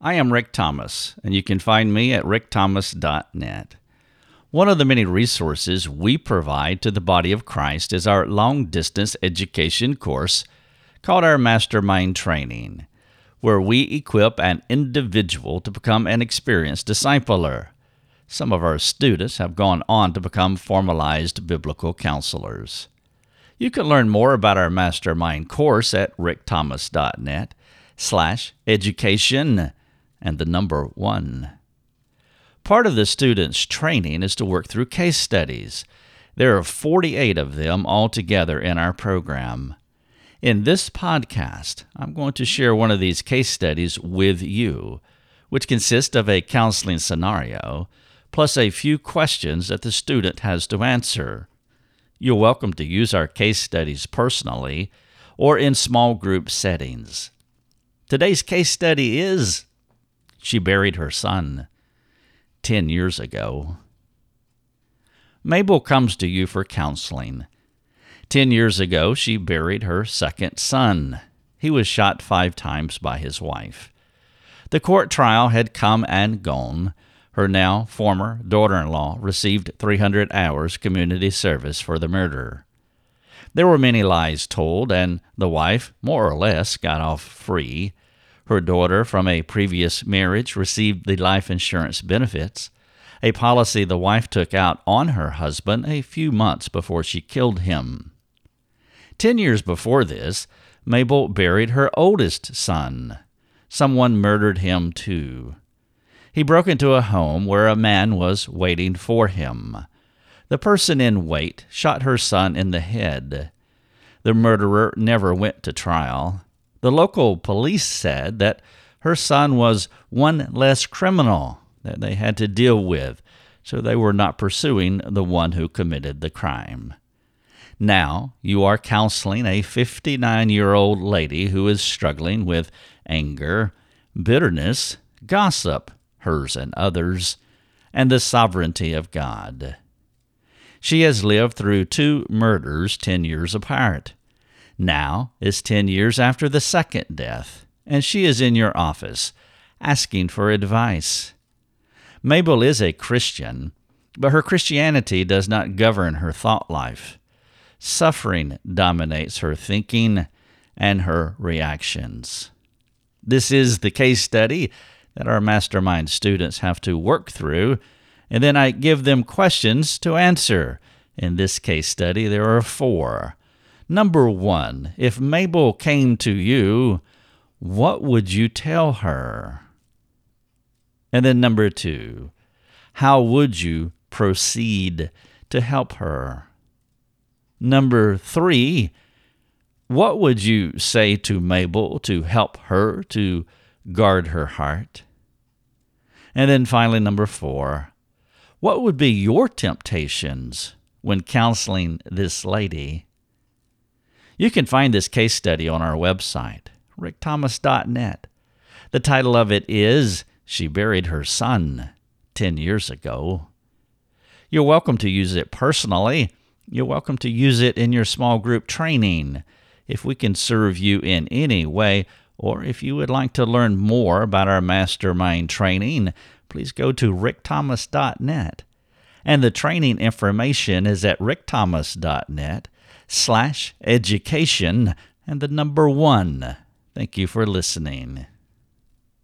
I am Rick Thomas, and you can find me at rickthomas.net. One of the many resources we provide to the body of Christ is our long distance education course called our Mastermind Training, where we equip an individual to become an experienced discipler. Some of our students have gone on to become formalized biblical counselors. You can learn more about our Mastermind course at rickthomas.net slash education and the number one. Part of the students' training is to work through case studies. There are 48 of them altogether in our program. In this podcast, I'm going to share one of these case studies with you, which consists of a counseling scenario plus a few questions that the student has to answer. You're welcome to use our case studies personally or in small group settings. Today's case study is she buried her son 10 years ago. Mabel comes to you for counseling. Ten years ago, she buried her second son. He was shot five times by his wife. The court trial had come and gone. Her now former daughter in law received 300 hours community service for the murder. There were many lies told, and the wife, more or less, got off free. Her daughter from a previous marriage received the life insurance benefits, a policy the wife took out on her husband a few months before she killed him. Ten years before this, Mabel buried her oldest son. Someone murdered him too. He broke into a home where a man was waiting for him. The person in wait shot her son in the head. The murderer never went to trial. The local police said that her son was one less criminal that they had to deal with, so they were not pursuing the one who committed the crime. Now you are counseling a 59 year old lady who is struggling with anger, bitterness, gossip, hers and others, and the sovereignty of God. She has lived through two murders 10 years apart. Now is 10 years after the second death, and she is in your office asking for advice. Mabel is a Christian, but her Christianity does not govern her thought life. Suffering dominates her thinking and her reactions. This is the case study that our mastermind students have to work through, and then I give them questions to answer. In this case study, there are four. Number one, if Mabel came to you, what would you tell her? And then number two, how would you proceed to help her? Number three, what would you say to Mabel to help her to guard her heart? And then finally, number four, what would be your temptations when counseling this lady? You can find this case study on our website, rickthomas.net. The title of it is She Buried Her Son 10 Years Ago. You're welcome to use it personally. You're welcome to use it in your small group training. If we can serve you in any way, or if you would like to learn more about our mastermind training, please go to rickthomas.net. And the training information is at rickthomas.net slash education and the number one. Thank you for listening.